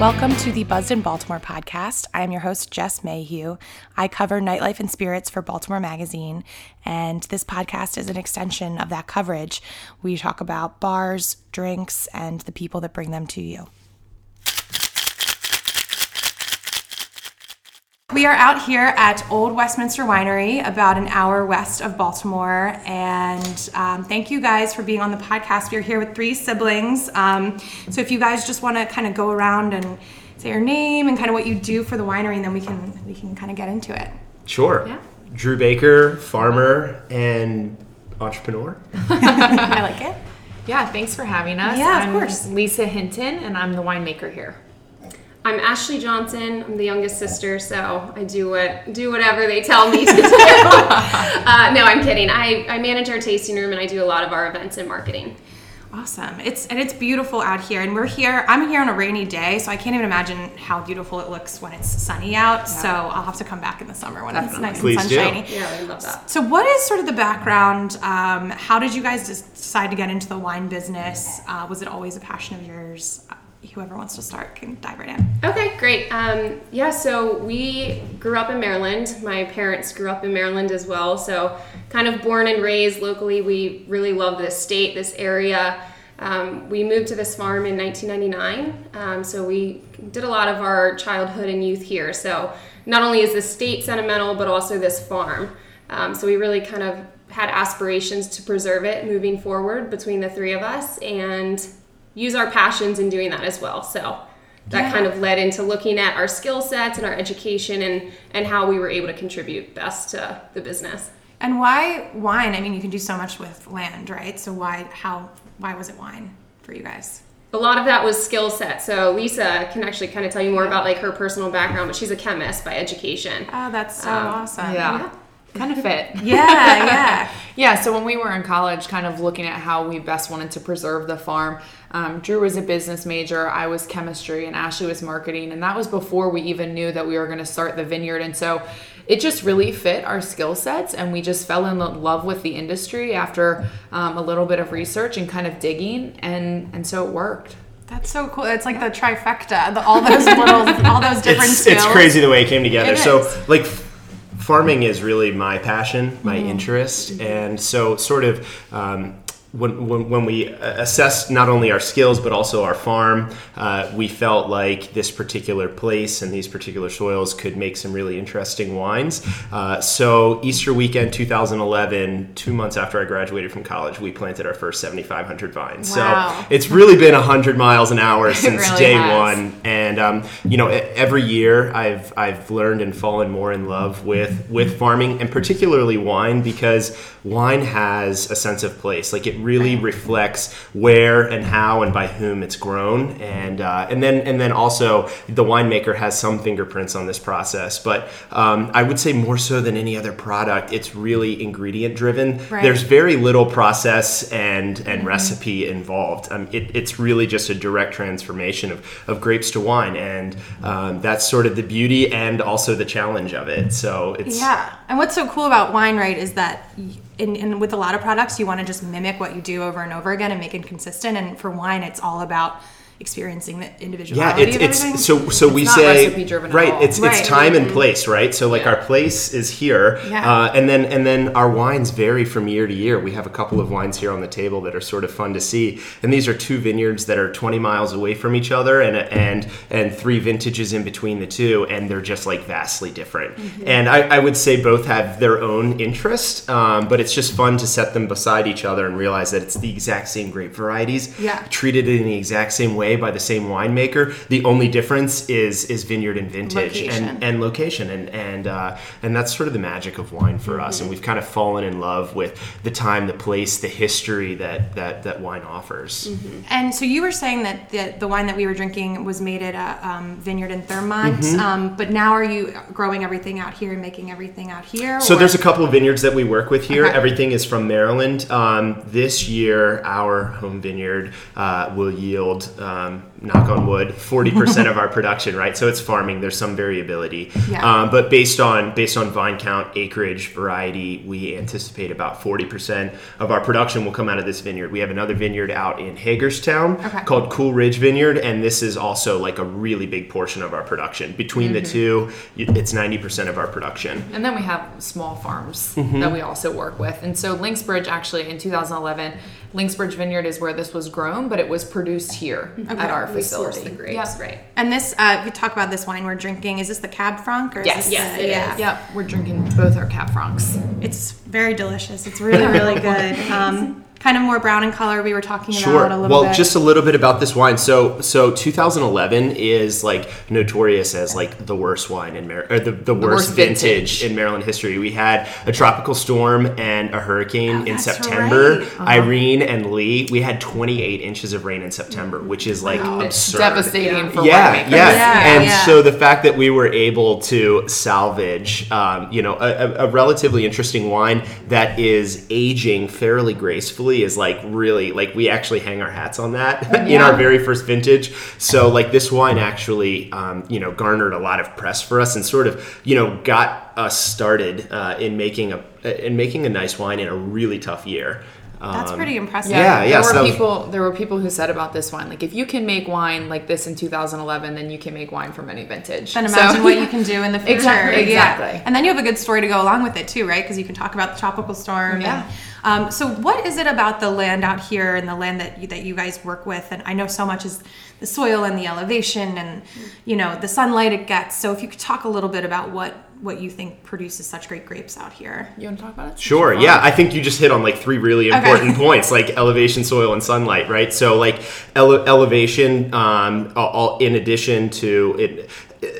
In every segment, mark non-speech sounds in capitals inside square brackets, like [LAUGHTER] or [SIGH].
Welcome to the Buzzed in Baltimore podcast. I am your host, Jess Mayhew. I cover nightlife and spirits for Baltimore Magazine, and this podcast is an extension of that coverage. We talk about bars, drinks, and the people that bring them to you. We are out here at Old Westminster Winery, about an hour west of Baltimore. And um, thank you guys for being on the podcast. We're here with three siblings. Um, so if you guys just want to kind of go around and say your name and kind of what you do for the winery, and then we can we can kind of get into it. Sure. Yeah. Drew Baker, farmer and entrepreneur. [LAUGHS] I like it. Yeah, thanks for having us. Yeah, of I'm course. Lisa Hinton, and I'm the winemaker here. I'm Ashley Johnson. I'm the youngest sister, so I do what do whatever they tell me to do. [LAUGHS] uh, no, I'm kidding. I, I manage our tasting room and I do a lot of our events and marketing. Awesome. It's and it's beautiful out here, and we're here. I'm here on a rainy day, so I can't even imagine how beautiful it looks when it's sunny out. So I'll have to come back in the summer when it's nice Please and do. sunshiny. Yeah, I love that. So, what is sort of the background? Um, how did you guys decide to get into the wine business? Uh, was it always a passion of yours? Whoever wants to start can dive right in. Okay, great. Um, yeah, so we grew up in Maryland. My parents grew up in Maryland as well. So, kind of born and raised locally. We really love this state, this area. Um, we moved to this farm in 1999. Um, so, we did a lot of our childhood and youth here. So, not only is the state sentimental, but also this farm. Um, so, we really kind of had aspirations to preserve it moving forward between the three of us and use our passions in doing that as well. So, that Yeah. kind of led into looking at our skill sets and our education and and how we were able to contribute best to the business. And why wine? I mean, you can do so much with land, right? So why how why was it wine for you guys? A lot of that was skill set. So Lisa can actually kind of tell you more about like her personal background, but she's a chemist by education. Oh, that's so Um, awesome. Yeah. Kind of fit. [LAUGHS] Yeah, yeah. [LAUGHS] Yeah, so when we were in college, kind of looking at how we best wanted to preserve the farm, um, Drew was a business major, I was chemistry, and Ashley was marketing. And that was before we even knew that we were going to start the vineyard. And so it just really fit our skill sets. And we just fell in love with the industry after um, a little bit of research and kind of digging. And, and so it worked. That's so cool. It's like the trifecta, the, all those little, all those different It's, skills. it's crazy the way it came together. It so, is. like, f- farming is really my passion, my Mm-hmm. interest, and so sort of. Um, when, when, when we assessed not only our skills but also our farm, uh, we felt like this particular place and these particular soils could make some really interesting wines. Uh, so, Easter weekend 2011, two months after I graduated from college, we planted our first 7,500 vines. Wow. So, it's really been 100 miles an hour [LAUGHS] since really day has. one and um, you know every year I've I've learned and fallen more in love with with farming and particularly wine because wine has a sense of place like it really reflects where and how and by whom it's grown and uh, and then and then also the winemaker has some fingerprints on this process but um, I would say more so than any other product it's really ingredient driven Right. there's very little process and and recipe involved. Um, it, it's really just a direct transformation of, of grapes to wine, and um, that's sort of the beauty and also the challenge of it. So it's Yeah. And what's so cool about wine, right, is that in, in with a lot of products, you want to just mimic what you do over and over again and make it consistent. And for wine, it's all about experiencing the individual. yeah, it's of everything. it's so so we not say recipe-driven at right. all. It's Right. it's time and place, right? So like our place is here, Yeah. uh, and then and then our wines vary from year to year. We have a couple of wines here on the table that are sort of fun to see, and these are two vineyards that are 20 miles away from each other, and and and three vintages in between the two, and they're just like vastly different. Mm-hmm. And I, I would say both have their own interest, um, but it's just fun to set them beside each other and realize that it's the exact same grape varieties, Yeah. treated in the exact same way by the same winemaker. The only difference is is vineyard and vintage Location. and and location, and and uh, and that's sort of the magic of wine for us. And we've kind of fallen in love with the time, the place, the history that that that wine offers. And so you were saying that the, the wine that we were drinking was made at a um, vineyard in Thurmont, Mm-hmm. um, but now are you growing everything out here and making everything out here? So or- there's a couple of vineyards that we work with here. Okay. Everything is from Maryland. Um, this year, our home vineyard uh, will yield um, knock on wood, 40% of [LAUGHS] our production, right? So it's farming. There's some variability. Yeah. Um, but based on based on vine count, acreage, variety, we anticipate about 40% of our production will come out of this vineyard. We have another vineyard out in Hagerstown Okay. called Cool Ridge Vineyard, and this is also like a really big portion of our production. Between the two, it's 90% of our production. And then we have small farms Mm-hmm. that we also work with. And so Linksbridge actually in 2011, Linksbridge Vineyard is where this was grown, but it was produced here at our We source facility. the grapes, Yep. right? And this, uh, we talk about this wine we're drinking. Is this the Cab Franc or is Yes. this Yes, the, it yeah. is. Yep, we're drinking both our Cab Francs. It's very delicious. It's really, [LAUGHS] really good. Um, kind of more brown in color. We were talking Sure. about a little bit. Well, bit. just a little bit about this wine. So, so 2011 is like notorious as like the worst wine in Mar- or the, the, worst, worst vintage. vintage. in Maryland history. We had a tropical storm and a hurricane Oh, in that's September. right. Irene and Lee. We had 28 inches of rain in September, which is like It's absurd. devastating for yeah, winemakers. yeah, Yeah, and yeah. so the fact that we were able to salvage, um, you know, a, a- a relatively interesting wine that is aging fairly gracefully is like really like we actually hang our hats on that [LAUGHS] in our very first vintage. So like this wine actually, um, you know, garnered a lot of press for us and sort of, you know, got us started uh, in making a in making a nice wine in a really tough year. That's Um, pretty impressive. Yeah, yeah, There so were that was- people. There were people who said about this wine, like if you can make wine like this in 2011, then you can make wine from any vintage. Then So- imagine what you [LAUGHS] can do in the future. Exactly, Yeah. exactly. And then you have a good story to go along with it too, right? Because you can talk about the tropical storm. Yeah. And, um, so what is it about the land out here and the land that you, that you guys work with? And I know so much is the soil and the elevation and you know the sunlight it gets. So if you could talk a little bit about what what you think produces such great grapes out here. You want to talk about it? Sure. Yeah, I think you just hit on like three really Okay. important [LAUGHS] points, like elevation, soil, and sunlight, right? So, like ele- elevation, um, all, all- in addition to it,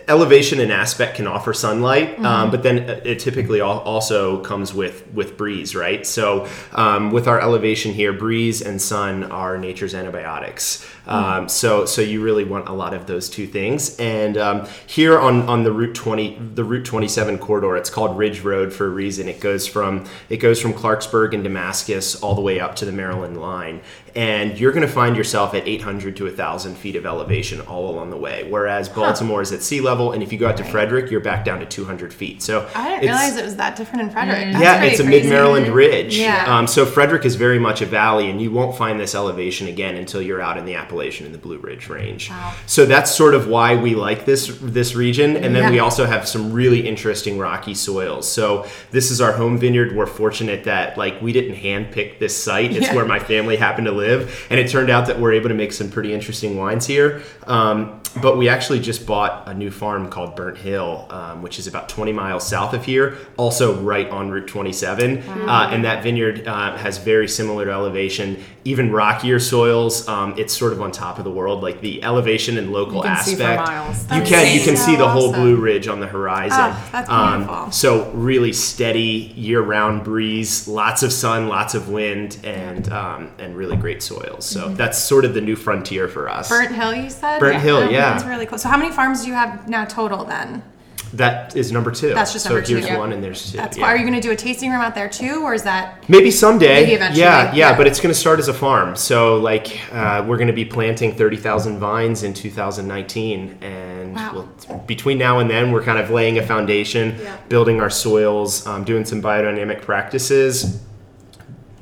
elevation and aspect can offer sunlight, um, but then it typically also comes with with breeze, right? So, um, with our elevation here, breeze and sun are nature's antibiotics. Um, so, so you really want a lot of those two things. And um, here on on the Route 20, the Route 27 corridor, it's called Ridge Road for a reason. It goes from it goes from Clarksburg and Damascus all the way up to the Maryland line, and you're going to find yourself at 800 to 1,000 feet of elevation all along the way. Whereas Baltimore is at sea level, and if you go out to Frederick, you're back down to 200 feet. So I didn't realize it was that different in Frederick. That's yeah, it's a mid Maryland ridge. Yeah. Um, so Frederick is very much a valley, and you won't find this elevation again until you're out in the Appalachian and the Blue Ridge Range. Wow. So that's sort of why we like this this region, and then Yeah. we also have some really interesting rocky soils. So this is our home vineyard. We're fortunate that like we didn't handpick this site. It's Yeah. where my family happened to live, and it turned out that we're able to make some pretty interesting wines here. Um, but we actually just bought a new farm called Burnt Hill, um, which is about 20 miles south of here, also right on Route 27. Uh, and that vineyard uh, has very similar elevation, even rockier soils. Um, it's sort of on top of the world, like the elevation and local You can see for aspect. You can you can so see the whole. Blue Ridge on the horizon. Um, Oh, that's beautiful. so really steady year-round breeze, lots of sun, lots of wind, and um, and really great soils. So that's sort of the new frontier for us. Mm-hmm. Burnt Hill, you said? Burnt Hill, Oh, yeah. That's really cool. So how many farms do you have now total then? That is number two. That's just so number two, here's yeah. one, and there's two. That's yeah. Are you going to do a tasting room out there too, or is that? Maybe someday. Maybe eventually, Yeah, yeah, yeah. but it's going to start as a farm. So, like, uh, we're going to be planting 30,000 vines in 2019. And Wow. we'll, between now and then, we're kind of laying a foundation, building our soils, um, doing some biodynamic practices.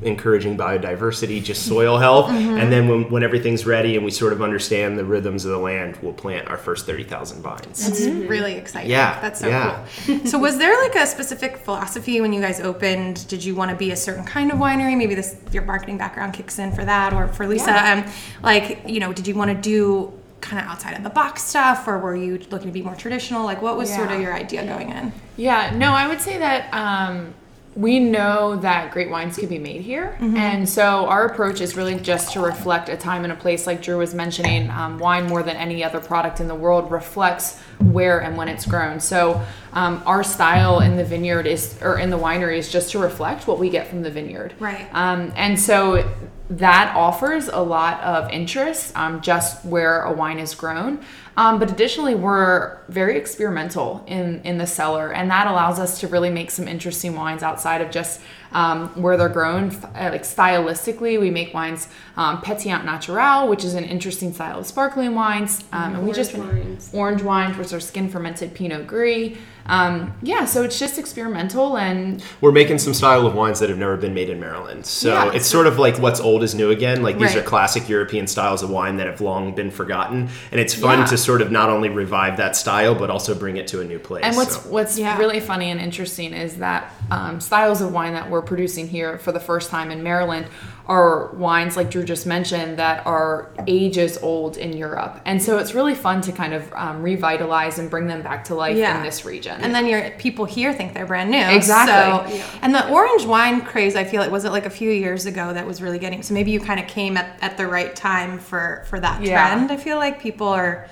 Encouraging biodiversity, just soil health, Mm-hmm. and then when, when everything's ready and we sort of understand the rhythms of the land, we'll plant our first thirty thousand vines. It's really exciting. Yeah, That's so yeah. cool. so was there like a specific philosophy when you guys opened? Did you want to be a certain kind of winery? Maybe this your marketing background kicks in for that, or for Lisa. Um, like you know, did you want to do kind of outside of the box stuff, or were you looking to be more traditional? Like, what was sort of your idea going in? Yeah, no, I would say that um, we know that great wines can be made here. And so our approach is really just to reflect a time and a place, like Drew was mentioning. Um, wine, more than any other product in the world, reflects where and when it's grown. So um, our style in the vineyard is, or in the winery, is just to reflect what we get from the vineyard. Right. Um, and so that offers a lot of interest um, just where a wine is grown. Um, but additionally, we're very experimental in, in the cellar, and that allows us to really make some interesting wines outside of just um, where they're grown. Uh, like stylistically, we make wines um, Pétillant Naturel, which is an interesting style of sparkling wines, um, and we just wines. orange wines, which are skin fermented Pinot Gris. Um, yeah, so it's just experimental and We're making some style of wines that have never been made in Maryland. So Yeah. it's sort of like what's old is new again. Like these Right. are classic European styles of wine that have long been forgotten. And it's fun Yeah. to sort of not only revive that style, but also bring it to a new place. And what's So- what's Yeah. really funny and interesting is that um, styles of wine that we're producing here for the first time in Maryland are wines like Drew just mentioned that are ages old in Europe, and so it's really fun to kind of um, revitalize and bring them back to life Yeah. in this region. And then your people here think they're brand new. Exactly. So, and the orange wine craze, I feel like was it like a few years ago that was really getting. So maybe you kind of came at, at the right time for for that Yeah. trend. I feel like people are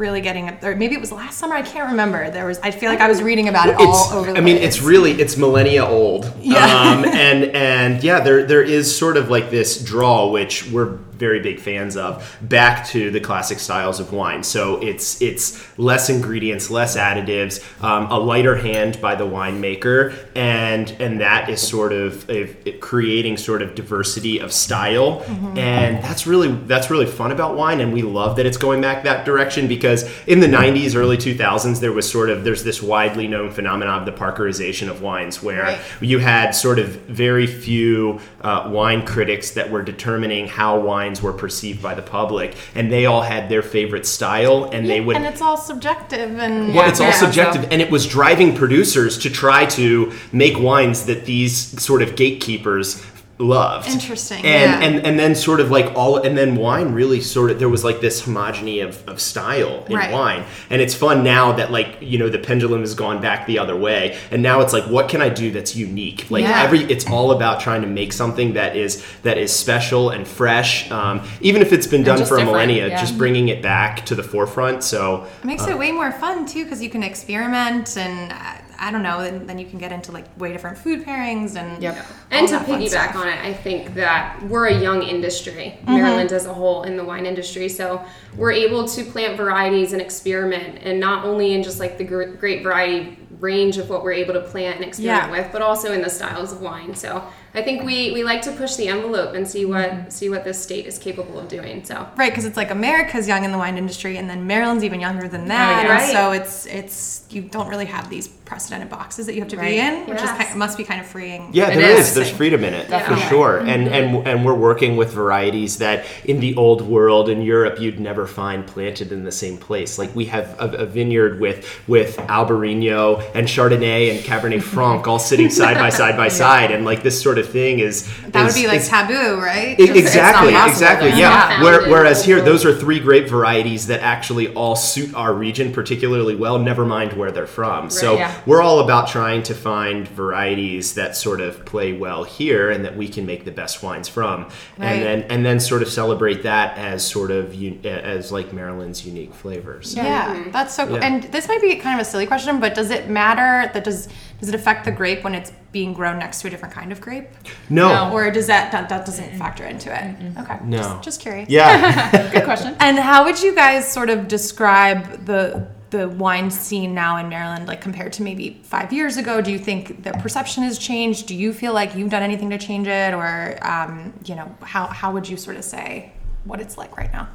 really getting it. there. maybe it was last summer. I can't remember. There was. I feel like I was reading about it all over. The I mean, place. it's really it's millennia old. Yeah. Um, and and yeah, there there is sort of like this draw, which we're very big fans of, back to the classic styles of wine. So it's it's less ingredients, less additives, um, a lighter hand by the winemaker, and and that is sort of uh, creating sort of diversity of style, and that's really that's really fun about wine, and we love that it's going back that direction because in the 90s, early 2000s, there was sort of there's this widely known phenomenon of the Parkerization of wines, where Right. you had sort of very few uh, wine critics that were determining how wines were perceived by the public, and they all had their favorite style, and they would. and it's all subjective and well, it's all Yeah, subjective, so- and it was driving producers to try to make wines that these sort of gatekeepers loved. Interesting, And yeah. and and then sort of like all, and then wine really sort of there was like this homogeny of, of style in Right. wine, and it's fun now that like you know the pendulum has gone back the other way, and now it's like what can I do that's unique? Like Yeah. every it's all about trying to make something that is that is special and fresh, um, even if it's been done for a different, millennia, yeah. just bringing it back to the forefront. So It makes it way more fun too because you can experiment and uh, I don't know, and then you can get into like way different food pairings and Yep. And to piggyback on it, I think that we're a young industry, mm-hmm. Maryland as a whole in the wine industry. So we're able to plant varieties and experiment, and not only in just like the gr- great variety range of what we're able to plant and experiment Yeah. with, but also in the styles of wine. So I think we, we like to push the envelope and see what Mm-hmm. see what this state is capable of doing. So Right, because it's like America's young in the wine industry, and then Maryland's even younger than that. yeah. Right. So it's it's you don't really have these precedented boxes that you have to Right. be in, which is Yes. kind, must be kind of freeing. Yeah, It there is. is. There's freedom in it for Definitely. sure, and and and we're working with varieties that in the old world in Europe you'd never find planted in the same place. Like we have a, a vineyard with with Albarino and Chardonnay and Cabernet [LAUGHS] Franc all sitting side by side by side, and like this sort of thing is That would be like is- taboo, right? Just- exactly, exactly. Yeah. Yeah. Where, whereas here, those are three grape varieties that actually all suit our region particularly well. Never mind where they're from. So yeah. we're all about trying to find varieties that sort of play well here and that we can make the best wines from, Right. and then and then sort of celebrate that as sort of un- as like Maryland's unique flavors. Yeah, that's so cool. Yeah. And this might be kind of a silly question, but does it matter that does does it affect the grape when it's being grown next to a different kind of grape, No. or does that that, that doesn't factor into it? Okay, No. just, just curious. Yeah. [LAUGHS] Good question. And how would you guys sort of describe the the wine scene now in Maryland, like compared to maybe five years ago? Do you think the perception has changed? Do you feel like you've done anything to change it, or um, you know, how how would you sort of say what it's like right now?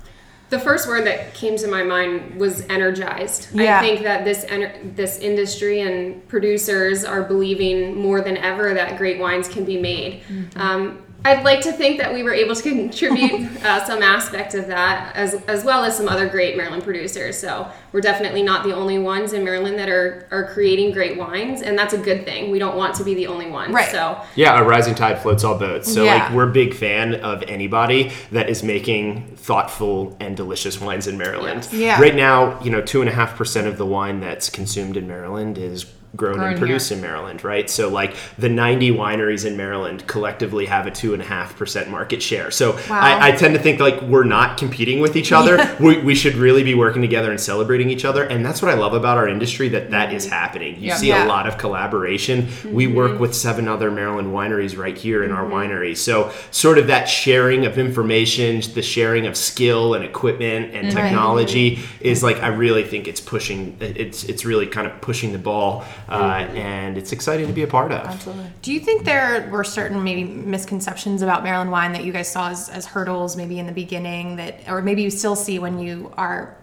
The first word that came to my mind was energized. Yeah. I think that this ener- this industry and producers are believing more than ever that great wines can be made. Um, I'd like to think that we were able to contribute [LAUGHS] uh, some aspect of that, as as well as some other great Maryland producers. So we're definitely not the only ones in Maryland that are are creating great wines, and that's a good thing. We don't want to be the only ones. Right. So Yeah, a rising tide floats all boats. So Yeah. like we're a big fan of anybody that is making thoughtful and delicious wines in Maryland. Yeah. Right now, you know, two and a half percent of the wine that's consumed in Maryland is grown, Grown and produced in Maryland, right? So like the 90 wineries in Maryland collectively have a two and a half percent market share. So Wow. I, I tend to think like we're not competing with each other. We, we should really be working together and celebrating each other. And that's what I love about our industry that that is mm-hmm. happening. You Yeah. see Yeah. a lot of collaboration. We mm-hmm. work with seven other Maryland wineries right here in our mm-hmm. winery. So sort of that sharing of information, the sharing of skill and equipment and technology is like I really think it's pushing. It's it's really kind of pushing the ball, uh, and it's exciting to be a part of. Absolutely. Do you think there were certain maybe misconceptions about Maryland wine that you guys saw as, as hurdles maybe in the beginning that, or maybe you still see when you are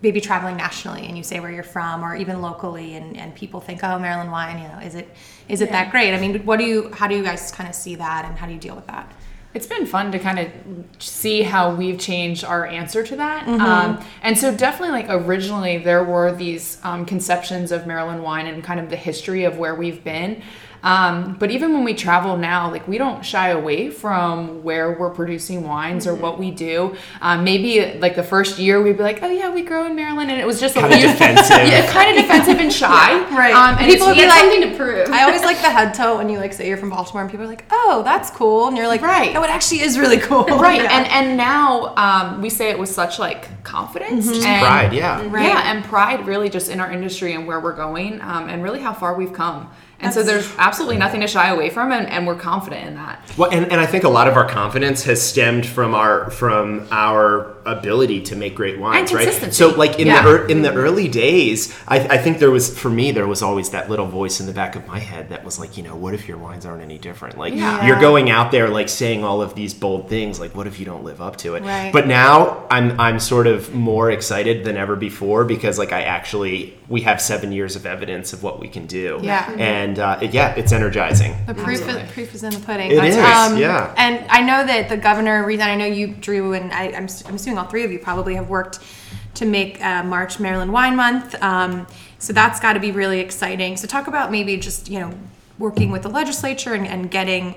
maybe traveling nationally and you say where you're from or even locally and, and people think, oh, Maryland wine, you know, is it, is it that great? I mean, what do you, how do you guys kind of see that and how do you deal with that? It's been fun to kind of see how we've changed our answer to that. Um, and so, definitely, like originally, there were these um, conceptions of Maryland wine and kind of the history of where we've been. Um, but even when we travel now, like we don't shy away from where we're producing wines or what we do. Um, maybe like the first year, we'd be like, "Oh yeah, we grow in Maryland," and it was just a Kinda defensive. [LAUGHS] yeah, kind of defensive and shy. Right. Um, and People it's- would be like- something to prove. I always like the head tilt when you like say you're from Baltimore and people are like, oh, that's cool. And you're like, Right. No, it actually is really cool. [LAUGHS] right Yeah. and and now um, we say it with such like confidence and Pride, yeah. Right. yeah and pride really just in our industry and where we're going um, and really how far we've come and so there's absolutely nothing to shy away from and, and we're confident in that Well, and, and I think a lot of our confidence has stemmed from our from our ability to make great wines, And right? So, like in Yeah. the ear in the early days, I, I think there was for me there was always that little voice in the back of my head that was like, you know, what if your wines aren't any different? Like Yeah. you're going out there like saying all of these bold things, like what if you don't live up to it? Right. But now I'm I'm sort of more excited than ever before because like I actually we have seven years of evidence of what we can do. Yeah. And uh, yeah, it's energizing. The proof is, proof is in the pudding. It is, yeah. And I know that the governor, reason I know you, Drew, and I, I'm, I'm assuming all three of you probably have worked to make uh, March Maryland Wine Month. Um, so that's got to be really exciting. So talk about maybe just you know working with the legislature and, and getting.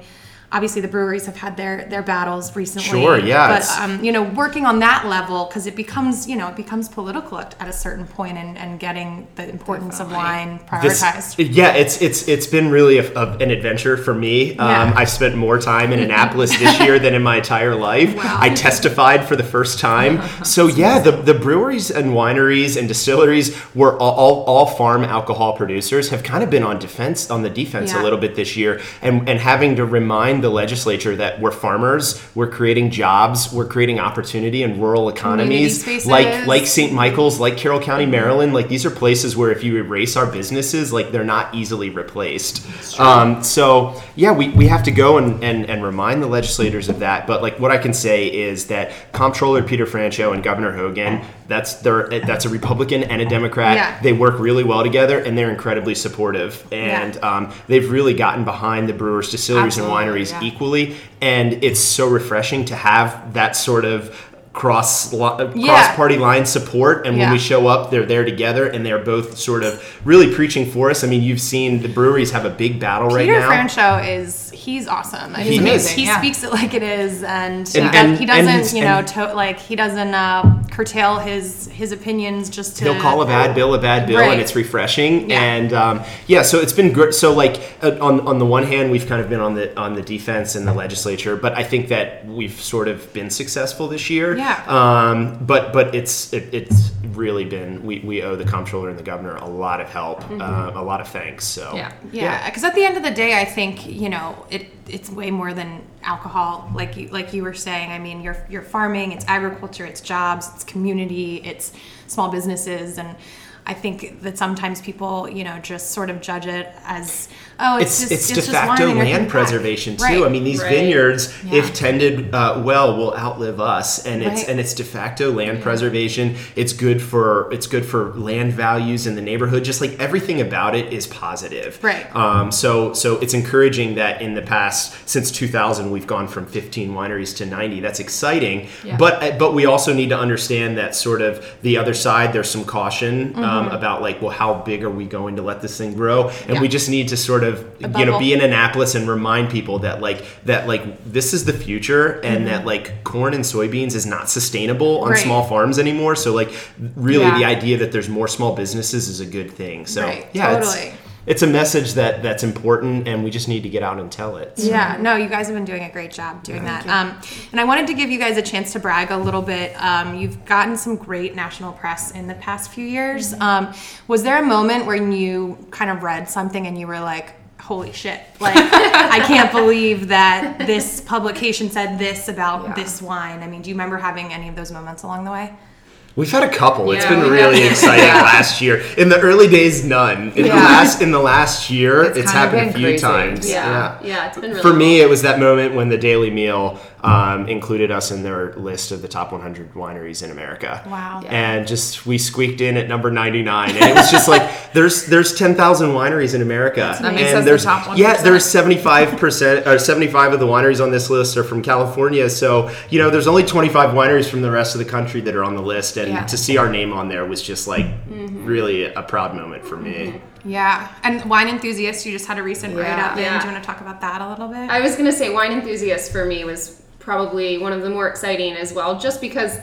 Obviously, the breweries have had their their battles recently. Sure, yeah, But um, you know, working on that level because it becomes you know it becomes political at, at a certain point, and, and getting the importance of Definitely. wine This- prioritized. yeah, it's it's it's been really a, a- an adventure for me. Um, Yeah. I've spent more time in Annapolis this year than in my entire life. I testified for the first time. [LAUGHS] So yeah, the, the breweries and wineries and distilleries were all, all, all farm alcohol producers have kind of been on defense on the defense Yeah. a little bit this year, and and having to remind the legislature that we're farmers, we're creating jobs, we're creating opportunity in rural economies, like like St. Michael's, like Carroll County, Maryland. Like these are places where if you erase our businesses, like they're not easily replaced. Um, so yeah, we, we have to go and, and, and remind the legislators of that. But like what I can say is that Comptroller Peter Franchot and Governor Hogan, that's they're, that's a Republican and a Democrat. Yeah. They work really well together and they're incredibly supportive. And um, they've really gotten behind the brewers, distilleries, Absolutely, and wineries yeah. equally. And it's so refreshing to have that sort of cross li- Yeah. cross party line support and when Yeah. we show up they're there together and they're both sort of really preaching for us i mean you've seen the breweries have a big battle right now. Peter now Franchot is he's awesome. He's mean, amazing, He yeah. speaks it like it is, and, And- uh, and- he doesn't, he's- you know, and- to, like he doesn't uh, curtail his his opinions just to. he'll call a bad bill a bad bill Right. and it's refreshing Yeah. and um, yeah so it's been great so like uh, on, on the one hand we've kind of been on the on the defense in the legislature but i think that we've sort of been successful this year Yeah. um, but but it's it, it's really been we, we owe the comptroller and the governor a lot of help uh, a lot of thanks so Yeah. Yeah, because at the end of the day, I think you know it. It's way more than alcohol, like you like you were saying. I mean, you're you're farming, it's agriculture, it's jobs, it's community, it's small businesses, and I think that sometimes people, you know, just sort of judge it as oh, it's, it's, just it's de facto wine land giving back. preservation too. Right. I mean, these Right. vineyards, Yeah. if tended uh, well, will outlive us, and it's Right. and it's de facto land preservation. It's good for it's good for land values in the neighborhood. Just like everything about it is positive. Right. Um, so so it's encouraging that in the past since 2000 we've gone from 15 wineries to 90. That's exciting. Yeah. But uh, but we also need to understand that sort of the other side. There's some caution um, Mm-hmm. about like, well, how big are we going to let this thing grow? And Yeah. we just need to sort of you know be in Annapolis and remind people that like that like this is the future and that like corn and soybeans is not sustainable on Mm-hmm. Right. small farms anymore. So like really Yeah. the idea that there's more small businesses is a good thing. So right, yeah, it's- totally. It's a message that that's important, and we just need to get out and tell it. So. Yeah, no, you guys have been doing a great job doing that. Um, and I wanted to give you guys a chance to brag a little bit. Um, you've gotten some great national press in the past few years. Um, was there a moment when you kind of read something and you were like, holy shit, like, I can't [LAUGHS] believe that this publication said this about Yeah. this wine? I mean, do you remember having any of those moments along the way? We've had a couple. It's been really have. exciting [LAUGHS] Yeah. last year. In the early days, none. In the last in the last year, It's it's, happened a few crazy. times. Yeah, yeah, it's been really For me, it was that moment when the Daily Meal um, included us in their list of the top 100 wineries in America. Wow. Yeah. And just we squeaked in at number 99, and it was just like [LAUGHS] there's there's 10,000 wineries in America, That makes and us the there's top 1%. yeah there's 75 percent or 75 of the wineries on this list are from California. So you know there's only 25 wineries from the rest of the country that are on the list, and Yeah. to see our name on there was just like Mm-hmm. really a proud moment for me. Yeah. And Wine Enthusiast, you just had a recent Yeah. write up. Yeah. Do you want to talk about that a little bit? I was gonna say wine enthusiast for me was probably one of the more exciting as well, just because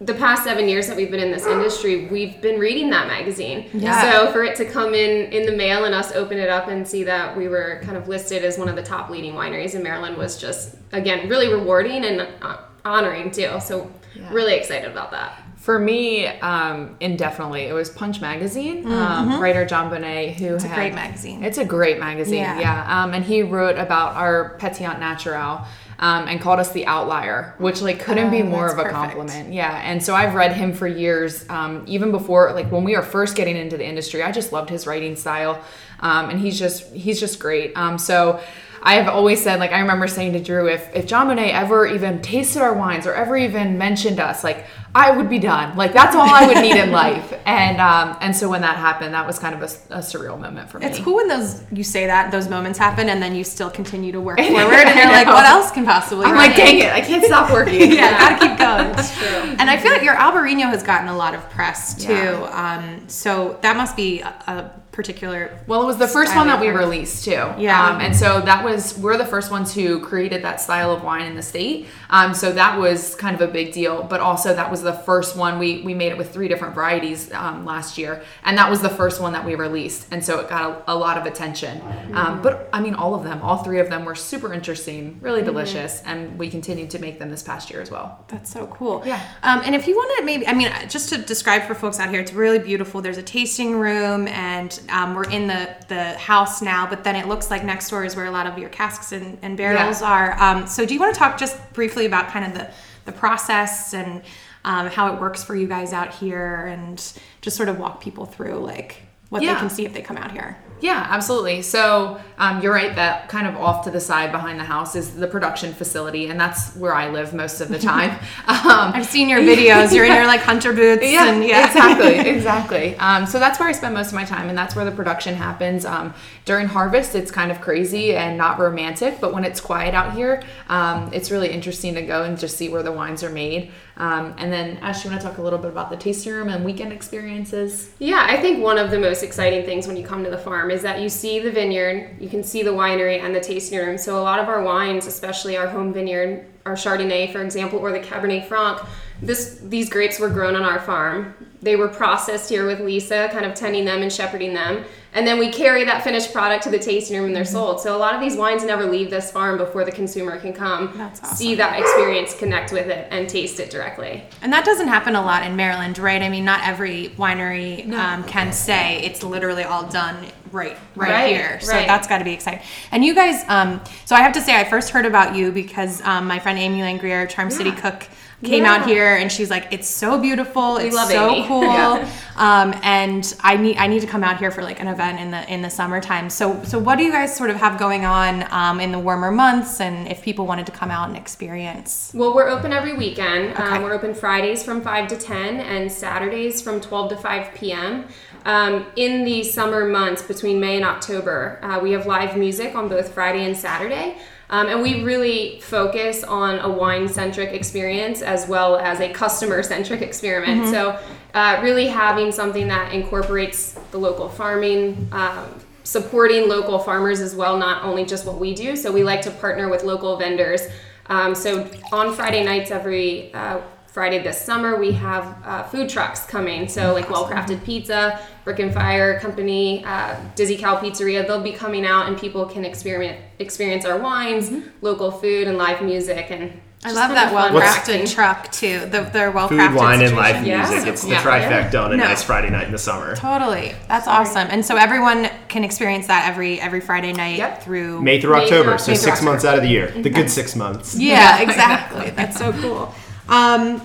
the past seven years that we've been in this industry, we've been reading that magazine. Yeah. So for it to come in in the mail and us open it up and see that we were kind of listed as one of the top leading wineries in Maryland was just again really rewarding and uh, honoring too. So really excited about that. For me, um, indefinitely, it was Punch Magazine. Um, writer Jon Bonné, who it's Mm-hmm. a great magazine. It's a great magazine, Yeah. yeah. Um, and he wrote about our Pétillant Naturel um, and called us the outlier, which like couldn't be Oh, more of a perfect. compliment. Yeah. And so I've read him for years, um, even before like when we were first getting into the industry. I just loved his writing style, um, and he's just he's just great. Um, so. I have always said, like, I remember saying to Drew, if, if Jon Bonné ever even tasted our wines or ever even mentioned us, like, I would be done. Like, that's all I would need in life. [LAUGHS] And um, and so when that happened, that was kind of a, a surreal moment for me. It's cool when those you say that those moments happen and then you still continue to work [LAUGHS] forward and you're like, what else can possibly? I'm like, dang it, I can't stop working. [LAUGHS] yeah, gotta keep going. That's true. And I feel like your Albarino has gotten a lot of press too. Yeah. Um, so that must be a, a particular. Well, it was the first one that we released too. Yeah. Um, and so that was we're the first ones who created that style of wine in the state. Um, so that was kind of a big deal. But also that was the first one we we made it with three different varieties um, last year, and that was the first one that we released. And so it got a, a lot of attention. Um, but I mean, all of them, all three of them were super interesting, really delicious, and we continued to make them this past year as well. That's so cool. Yeah. Um, and if you want to maybe, I mean, just to describe for folks out here, it's really beautiful. There's a tasting room, and um, we're in the the house now. But then it looks like next door is where a lot of your casks and, and barrels Yeah. are. Um, so do you want to talk just briefly about kind of the the process and um, how it works for you guys out here, and just sort of walk people through like what they can see if they come out here. Yeah, absolutely. So um, you're right that kind of off to the side behind the house is the production facility, and that's where I live most of the [LAUGHS] time. Um, I've seen your videos. You're in your like hunter [LAUGHS] boots, yeah, and yeah, exactly, [LAUGHS] exactly. Um, so that's where I spend most of my time, and that's where the production happens. Um, during harvest, it's kind of crazy and not romantic, but when it's quiet out here, um, it's really interesting to go and just see where the wines are made. Um, and then, Ash, you want to talk a little bit about the tasting room and weekend experiences? Yeah, I think one of the most exciting things when you come to the farm is that you see the vineyard, you can see the winery and the tasting room. So a lot of our wines, especially our home vineyard, our Chardonnay, for example, or the Cabernet Franc, this these grapes were grown on our farm. They were processed here with Lisa, kind of tending them and shepherding them. And then we carry that finished product to the tasting room and they're sold. So a lot of these wines never leave this farm before the consumer can come awesome. see that experience, connect with it, and taste it directly. And that doesn't happen a lot in Maryland, right? I mean, not every winery um, can say it's literally all done right, right, Right, here. So right. that's got to be exciting. And you guys, um, so I have to say, I first heard about you because um, my friend Amy Langrehr, Charm City Cook, came out here and she's like, "It's so beautiful, it's love so Amy. cool." Yeah. Um, and I need I need to come out here for like an event in the in the summertime. So so what do you guys sort of have going on um, in the warmer months? And if people wanted to come out and experience, Well, we're open every weekend. Okay. Um, we're open Fridays from 5 to 10 and Saturdays from 12 to 5 p.m. Um, in the summer months between May and October, uh, we have live music on both Friday and Saturday. Um, and we really focus on a wine centric experience as well as a customer centric experiment. So, uh, really having something that incorporates the local farming, um, supporting local farmers as well, not only just what we do. So, we like to partner with local vendors. Um, so, on Friday nights, every uh, Friday this summer, we have uh, food trucks coming. So, like Well Crafted Pizza, Brick and Fire Company, uh, Dizzy Cow Pizzeria, they'll be coming out and people can experience experience our wines, local food, and live music. And I love that well crafted truck too. The their well Food, crafted wine, and live Yeah. music. It's the Yeah. trifecta on a No. nice Friday night in the summer. Totally, that's awesome. And so everyone can experience that every every Friday night Yep. through May through May through October, so October. six months out of the year. The good six months. Yeah, [LAUGHS] exactly. That's so cool. Um,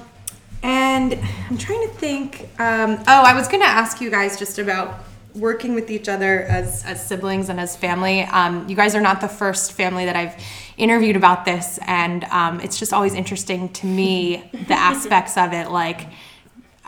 and I'm trying to think. Um, oh, I was going to ask you guys just about working with each other as, as siblings and as family. Um, you guys are not the first family that I've interviewed about this, and um, it's just always interesting to me the [LAUGHS] aspects of it, like.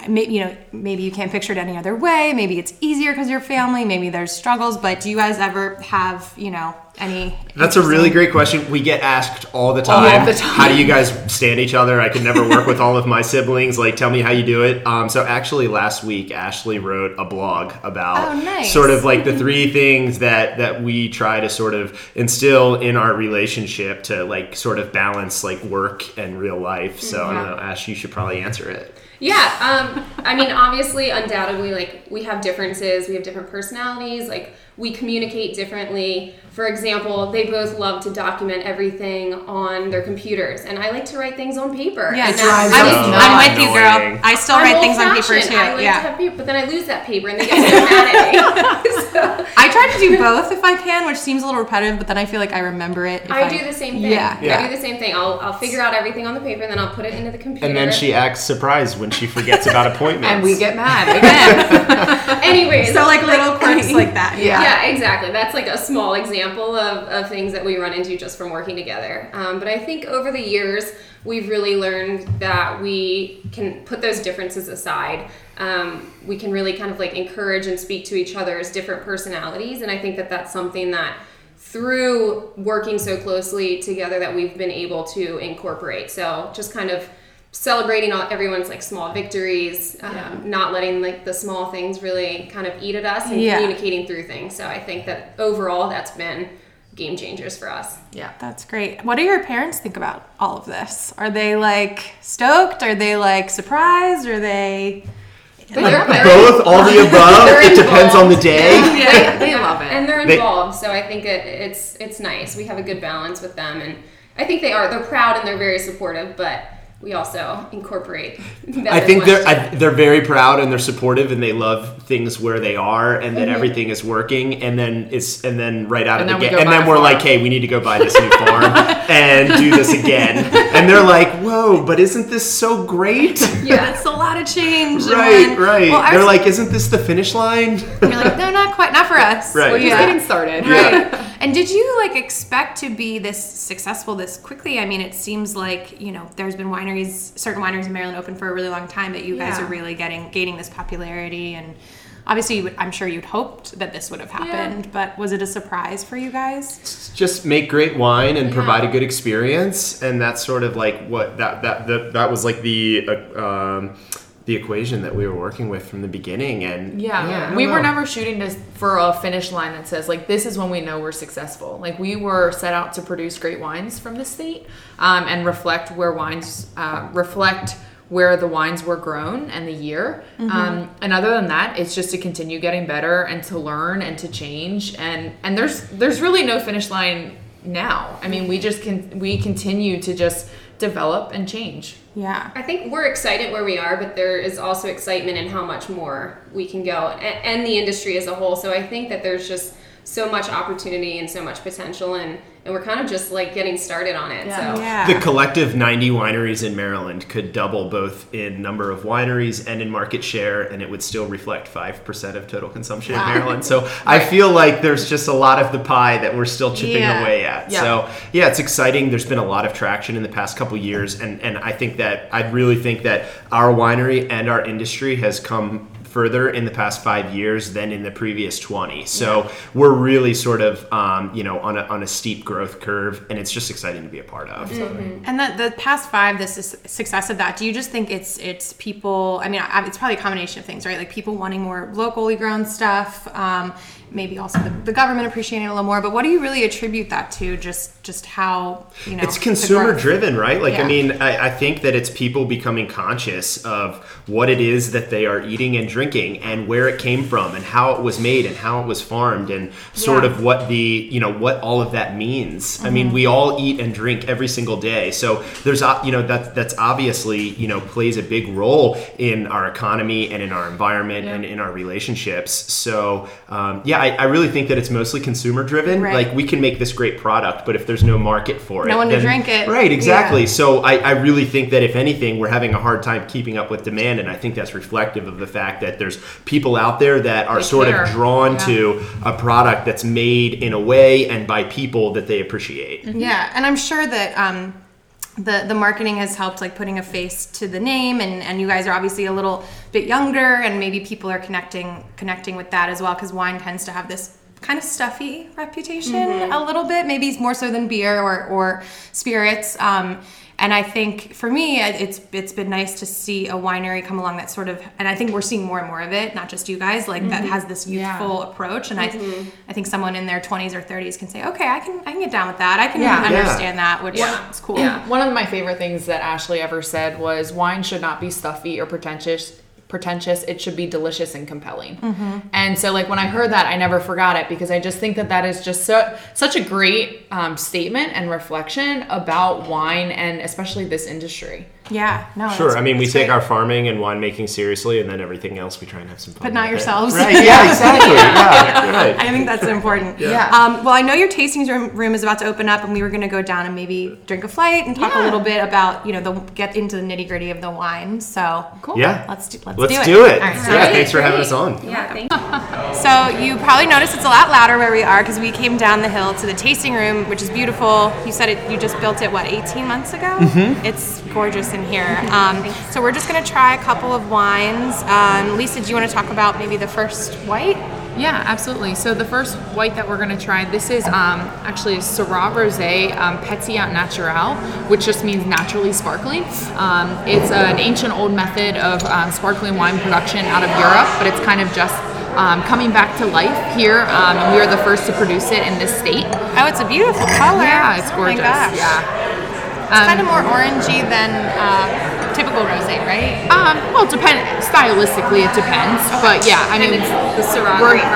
Maybe you know, maybe you can't picture it any other way. Maybe it's easier because you're family. Maybe there's struggles. But do you guys ever have, you know, any? That's a really great question. We get asked all the time. all the time. How do you guys stand each other? I could never work with all of my siblings. Like, tell me how you do it. Um, so actually, last week Ashley wrote a blog about Oh, nice. sort of like the three things that that we try to sort of instill in our relationship to like sort of balance like work and real life. So I don't know, Ash, you should probably answer it. Yeah, um, I mean, obviously, undoubtedly, like we have differences, we have different personalities, like we communicate differently. For example, they both love to document everything on their computers, and I like to write things on paper. Yeah, I'm, I'm with you, girl. I still I'm write things on paper too. I like yeah. to have paper, but then I lose that paper, and they get so mad at me. [LAUGHS] So, I try to do both if I can, which seems a little repetitive, but then I feel like I remember it. if I do the same thing. Yeah. Yeah. I do the same thing. I'll, I'll figure out everything on the paper, and then I'll put it into the computer. And then she acts surprised when she forgets about [LAUGHS] appointments. And we get mad again. [LAUGHS] Anyways, So like little quirks like that. Yeah. Yeah, exactly. That's like a small example of, of things that we run into just from working together. Um, but I think over the years, we've really learned that we can put those differences aside. Um, we can really kind of like encourage and speak to each other's different personalities. And I think that that's something that through working so closely together that we've been able to incorporate. So just kind of celebrating all, everyone's like small victories, um, not letting like the small things really kind of eat at us and Yeah. communicating through things. So I think that overall that's been game changers for us. Yeah. That's great. What do your parents think about all of this? Are they like stoked? Are they like surprised? Are they They love it. Both, all the above. [LAUGHS] It depends on the day. They, they love it. and they're They- involved. so I think it, it's it's nice. We have a good balance with them, and I think they are. They're proud and they're very supportive, but we also incorporate. Them I think they're I, they're very proud and they're supportive and they love things where they are and Mm-hmm. that everything is working and then it's and then right out And of the gate and then we're farm. like hey we need to go buy this new farm [LAUGHS] and do this again and they're like whoa but isn't this so great Yeah, that's a lot of change. right one- right Well, they're was- like isn't this the finish line you're like, no, not quite, not for us. Right. We're just Yeah. getting started. Right. [LAUGHS] And did you like expect to be this successful this quickly? I mean, it seems like you know there's been wineries, certain wineries in Maryland open for a really long time, but you guys Yeah. are really getting gaining this popularity, and obviously, you would, I'm sure you'd hoped that this would have happened. But was it a surprise for you guys? just make great wine and Yeah. provide a good experience and that's sort of like what that that that, that was like the uh, um, the equation that we were working with from the beginning and Yeah, I don't we were never shooting this for a finish line that says like this is when we know we're successful. Like we were set out to produce great wines from the state um, and reflect where wines uh, reflect where the wines were grown and the year. Um, and other than that, it's just to continue getting better and to learn and to change. And and there's there's really no finish line now. I mean, we just can we continue to just develop and change. Yeah. I think we're excited where we are, but there is also excitement in how much more we can go and, and the industry as a whole. So I think that there's just so much opportunity and so much potential, and, and we're kind of just like getting started on it. Yeah. So Yeah. The collective 90 wineries in Maryland could double both in number of wineries and in market share, and it would still reflect 5% of total consumption in Maryland. So [LAUGHS] I feel like there's just a lot of the pie that we're still chipping Yeah. away at. Yeah. So yeah, it's exciting. There's been a lot of traction in the past couple years, and, and I think that I really think that our winery and our industry has come further in the past five years than in the previous 20 so we're really sort of um, you know on a, on a steep growth curve and it's just exciting to be a part of And the, the past five, this is success of that. Do you just think it's it's people? I mean, it's probably a combination of things, right? Like people wanting more locally grown stuff, um, maybe also the, the government appreciating it a little more. But what do you really attribute that to? Just just how you know it's consumer driven right like Yeah. i mean I, I think that it's people becoming conscious of what it is that they are eating and drinking and where it came from and how it was made and how it was farmed and sort Yeah. of what the you know what all of that means i mean we all eat and drink every single day so there's o- you know that that's obviously you know plays a big role in our economy and in our environment and in our relationships so um, yeah I, I really think that it's mostly consumer driven Right. like we can make this great product but if there's no market for it No one to drink it. right exactly Yeah. so I, I really think that if anything we're having a hard time keeping up with demand and i think that's reflective of the fact that there's people out there that are They sort care. of drawn Yeah. to a product that's made in a way and by people that they appreciate Yeah, and I'm sure that um, the the marketing has helped, like putting a face to the name, and and you guys are obviously a little bit younger, and maybe people are connecting connecting with that as well, because wine tends to have this kind of stuffy reputation Mm-hmm. a little bit, maybe more so than beer or or spirits. Um, and I think for me, it- it's it's been nice to see a winery come along that sort of, and I think we're seeing more and more of it, not just you guys, like that has this Yeah. youthful approach. And I I think someone in their 20s or 30s can say, okay, I can I can get down with that. I can Yeah. Yeah. understand that, which is cool. Yeah. One of my favorite things that Ashley ever said was wine should not be stuffy or pretentious pretentious it should be delicious and compelling. And so like when i heard that i never forgot it because i just think that that is just so such a great um, statement and reflection about wine and especially this industry Yeah, no. sure i mean we take great. our farming and winemaking seriously and then everything else we try and have some fun But not with it. yourselves. right yeah [LAUGHS] exactly yeah right I think that's important. Yeah. Um, well, I know your tasting room, room is about to open up, and we were going to go down and maybe drink a flight and talk a little bit about you know the get into the nitty gritty of the wine. So cool yeah let's do let's, let's do it. do it, All right, yeah so- thanks for having us on Yeah, thank you. [LAUGHS] So you probably noticed it's a lot louder where we are because we came down the hill to the tasting room, which is beautiful. You said it. You just built it what 18 months ago. Mm-hmm. It's gorgeous in here. Um, so we're just gonna try a couple of wines. Um, Lisa, do you want to talk about maybe the first white? Yeah, absolutely. So the first white that we're going to try, this is um, actually a Syrah Rosé um, Pétillant Naturel, which just means naturally sparkling. Um, it's an ancient old method of um, sparkling wine production out of Europe, but it's kind of just um, coming back to life here. Um, and we are the first to produce it in this state. Oh, it's a beautiful color. Yeah, it's Oh gorgeous. gosh. Yeah. It's kind of more orangey than uh, typical rosé, right? Um, well, depend stylistically, it depends. But yeah, I mean, the Syrah variety.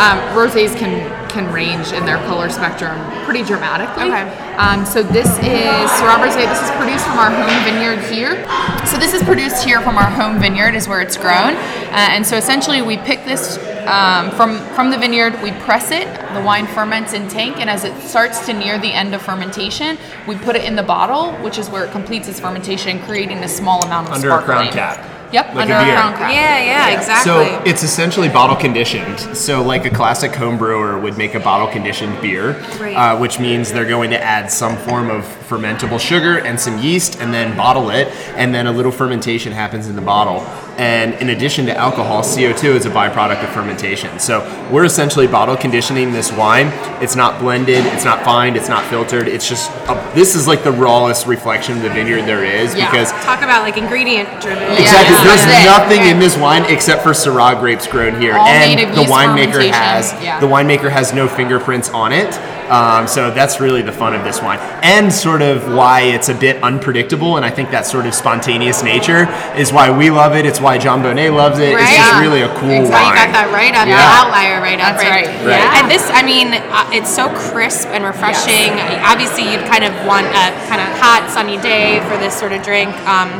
Um, rosés can can range in their color spectrum pretty dramatically. Okay. Um, so this is Syrah Rosé. This is produced from our home vineyard here. So this is produced here from our home vineyard, is where it's grown. Uh, and so essentially, we pick this um, from from the vineyard. We press it. The wine ferments in tank, and as it starts to near the end of fermentation, we put it in the bottle, which is where it completes its fermentation, creating a small amount of Under a crown cap. Yep, Like under a a, beer. crown cap. Yeah, yeah, exactly. So it's essentially bottle conditioned. So like a classic home brewer would make a bottle conditioned beer, Right. uh, which means they're going to add some form of fermentable sugar and some yeast, and then bottle it, and then a little fermentation happens in the bottle. And in addition to alcohol, CO2 is a byproduct of fermentation. So we're essentially bottle conditioning this wine. It's not blended, it's not fined, it's not filtered. It's just a, this is like the rawest reflection of the vineyard there is Yeah. because Talk about like ingredient driven. Exactly. yeah, There's it. nothing Okay. in this wine except for Syrah grapes grown here, All and the winemaker has yeah. the winemaker has no fingerprints on it. Um, so that's really the fun of this wine, and sort of why it's a bit unpredictable. And I think that sort of spontaneous nature is why we love it. It's why Jon Bonné loves it. It's just really a cool wine. Exactly. Well, you got that right up, Yeah. the outlier right up. That's right. Right. Yeah. And this, I mean, uh, it's so crisp and refreshing. Obviously, you'd kind of want a kind of hot, sunny day for this sort of drink. Um,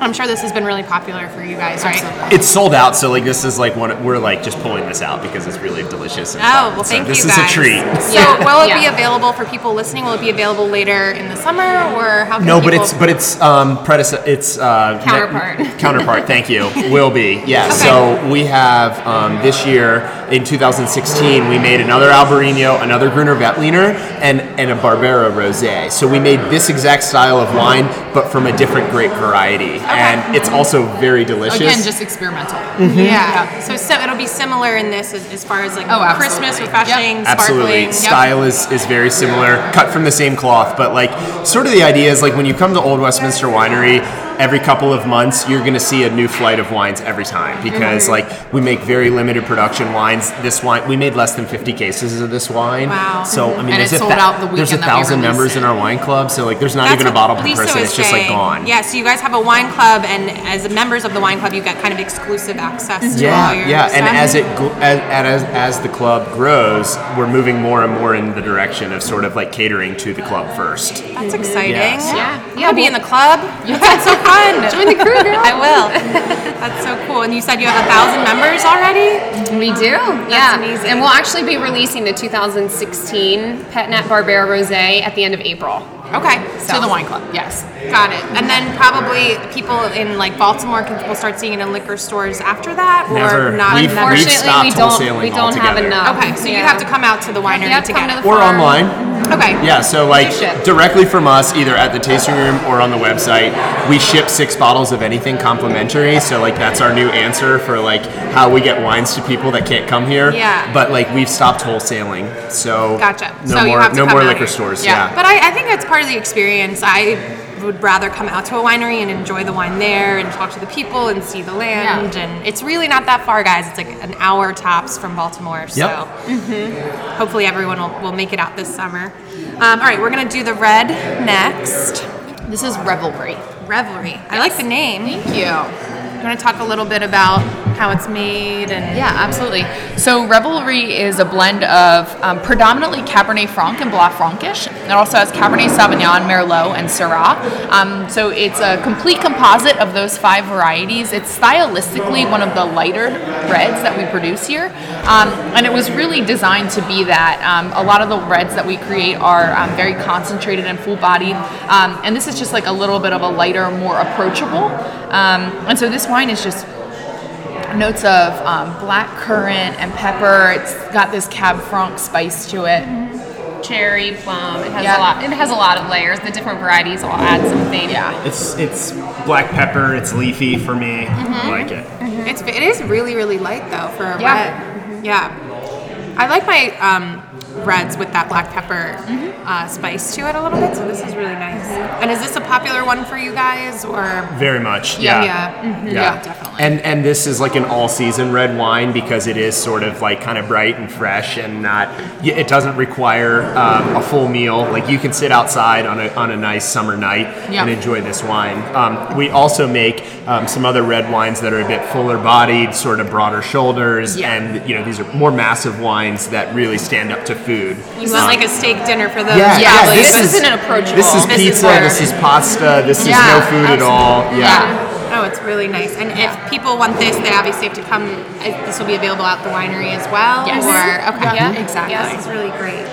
I'm sure this has been really popular for you guys, right? It's sold out, so like this is like one we're like just pulling this out because it's really delicious. And Oh, fun. well, So thank this you is a treat. So, [LAUGHS] will it be available for people listening? Will it be available later in the summer, or how? Can No, but it's but it's um predecessor. It's uh, ne- Counterpart. [LAUGHS] counterpart. Thank you. Will be. [LAUGHS] Yeah. So we have um, this year in 2016 we made another Albarino, another Gruner Veltliner, and and a Barbera Rosé. So we made this exact style of wine, but from a different grape variety, and it's also very delicious. Again, just experimental. Mm-hmm. yeah. So, so it'll be similar in this as, as far as like Oh, absolutely. Christmas, Yep. refreshing, Absolutely. sparkling. Style is, is very similar, cut from the same cloth, but like sort of the idea is like when you come to Old Westminster Winery, every couple of months you're going to see a new flight of wines every time because mm-hmm. like we make very limited production wines. This wine we made less than 50 cases of this wine. Wow. So I mean, And there's it a sold out the there's a weekend that we thousand released members in our wine club, so like there's not That's even a bottle per Lisa person. It's just like gone. Yeah, so you guys have a wine club, and as members of the wine club, you get kind of exclusive access to Yeah, all your yeah, and as it gl- as, as as the club grows, we're moving more and more in the direction of sort of like catering to the club first. That's mm-hmm. exciting. Yes. Yeah. You want to be in the club? [LAUGHS] That so fun. [LAUGHS] Join the crew, girl. I will. [LAUGHS] That's so cool. And you said you have a thousand members already? We do, yeah. amazing. And we'll actually be releasing the 2016 Petnat Barbera Rosé at the end of April. Okay. To the wine club, yes. Got it. And then probably people in like Baltimore can will start seeing it in liquor stores after that, or Never. not. We've- never? we've Unfortunately, we don't. We don't have enough. Okay, so you have to come out to the winery Yep, to come get to it. the Or farm. online. Okay. Yeah, so like directly from us, either at the tasting room or on the website, we ship six bottles of anything complimentary. So like that's our new answer for like how we get wines to people that can't come here. Yeah. But like we've stopped wholesaling, so Gotcha. No so you more, have to no come more liquor here. stores. Yeah. Yeah. But I, I think that's part of the experience. I would rather come out to a winery and enjoy the wine there and talk to the people and see the land. Yeah. And it's really not that far, guys. It's like an hour tops from Baltimore. So Yep. hopefully everyone will, will make it out this summer. Um, all right, we're going to do the red next. This is Revelry. Revelry. I like the name. Thank you. I'm going to talk a little bit about how it's made and Yeah, absolutely. So Revelry is a blend of um, predominantly Cabernet Franc and Blaufränkisch. It also has Cabernet Sauvignon, Merlot, and Syrah. Um, so it's a complete composite of those five varieties. It's stylistically one of the lighter reds that we produce here, um, and it was really designed to be that. Um, a lot of the reds that we create are um, very concentrated and full-bodied, um, and this is just like a little bit of a lighter, more approachable. And so this wine is just notes of um, black currant and pepper. It's got this Cab Franc spice to it. Cherry, plum. It has Yeah. a lot. It has a lot of layers. The different varieties all add something. Yeah. It's it's black pepper. It's leafy for me. Mm-hmm. I like it. It's it is really really light though for a Yeah. red. Yeah, I like my um, reds with that black pepper uh, spice to it a little bit. So this is really nice. And is this a popular one for you guys or? Very much. Yeah, Yeah. yeah. Mhm. Yeah. Yeah, definitely. And and this is like an all season red wine because it is sort of like kind of bright and fresh and not. It doesn't require um, a full meal. Like you can sit outside on a on a nice summer night Yeah. and enjoy this wine. Um, we also make um, some other red wines that are a bit fuller bodied, sort of broader shoulders, Yeah. and you know these are more massive wines that really stand up to food. You want like a steak dinner for those? Yeah, Yeah, yeah. This, this is isn't approachable. This is This is pizza. This is pasta. This is Yeah, no food at all. Yeah. Oh, it's really nice. And if people want this, they obviously have to come. This will be available at the winery as well. Yes. Or okay. Yeah, exactly. Yeah, this is really great.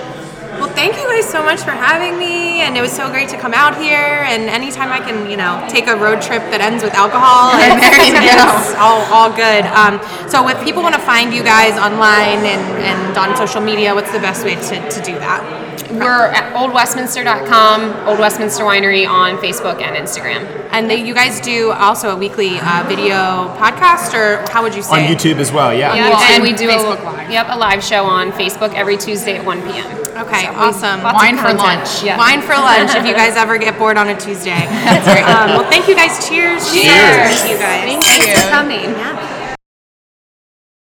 Well, thank you guys so much for having me, and it was so great to come out here. And anytime I can, you know, take a road trip that ends with alcohol, [LAUGHS] it's, it's all, all good. Um, so, if people want to find you guys online and, and on social media, what's the best way to, to do that? We're at oldwestminster.com, Old Westminster Winery on Facebook and Instagram. And they, you guys do also a weekly uh, video podcast, or how would you say? On it? YouTube as well. Yeah. Yeah, and and we do Facebook a, Live. Yep, a live show on Facebook every Tuesday at 1 p.m. Okay, awesome. lots Wine for lunch. Yeah. Wine for lunch if you [LAUGHS] guys ever get bored on a Tuesday. That's great. Um, well, thank you guys. Cheers. Cheers. Thank you guys. Thank Thanks for coming. Yeah.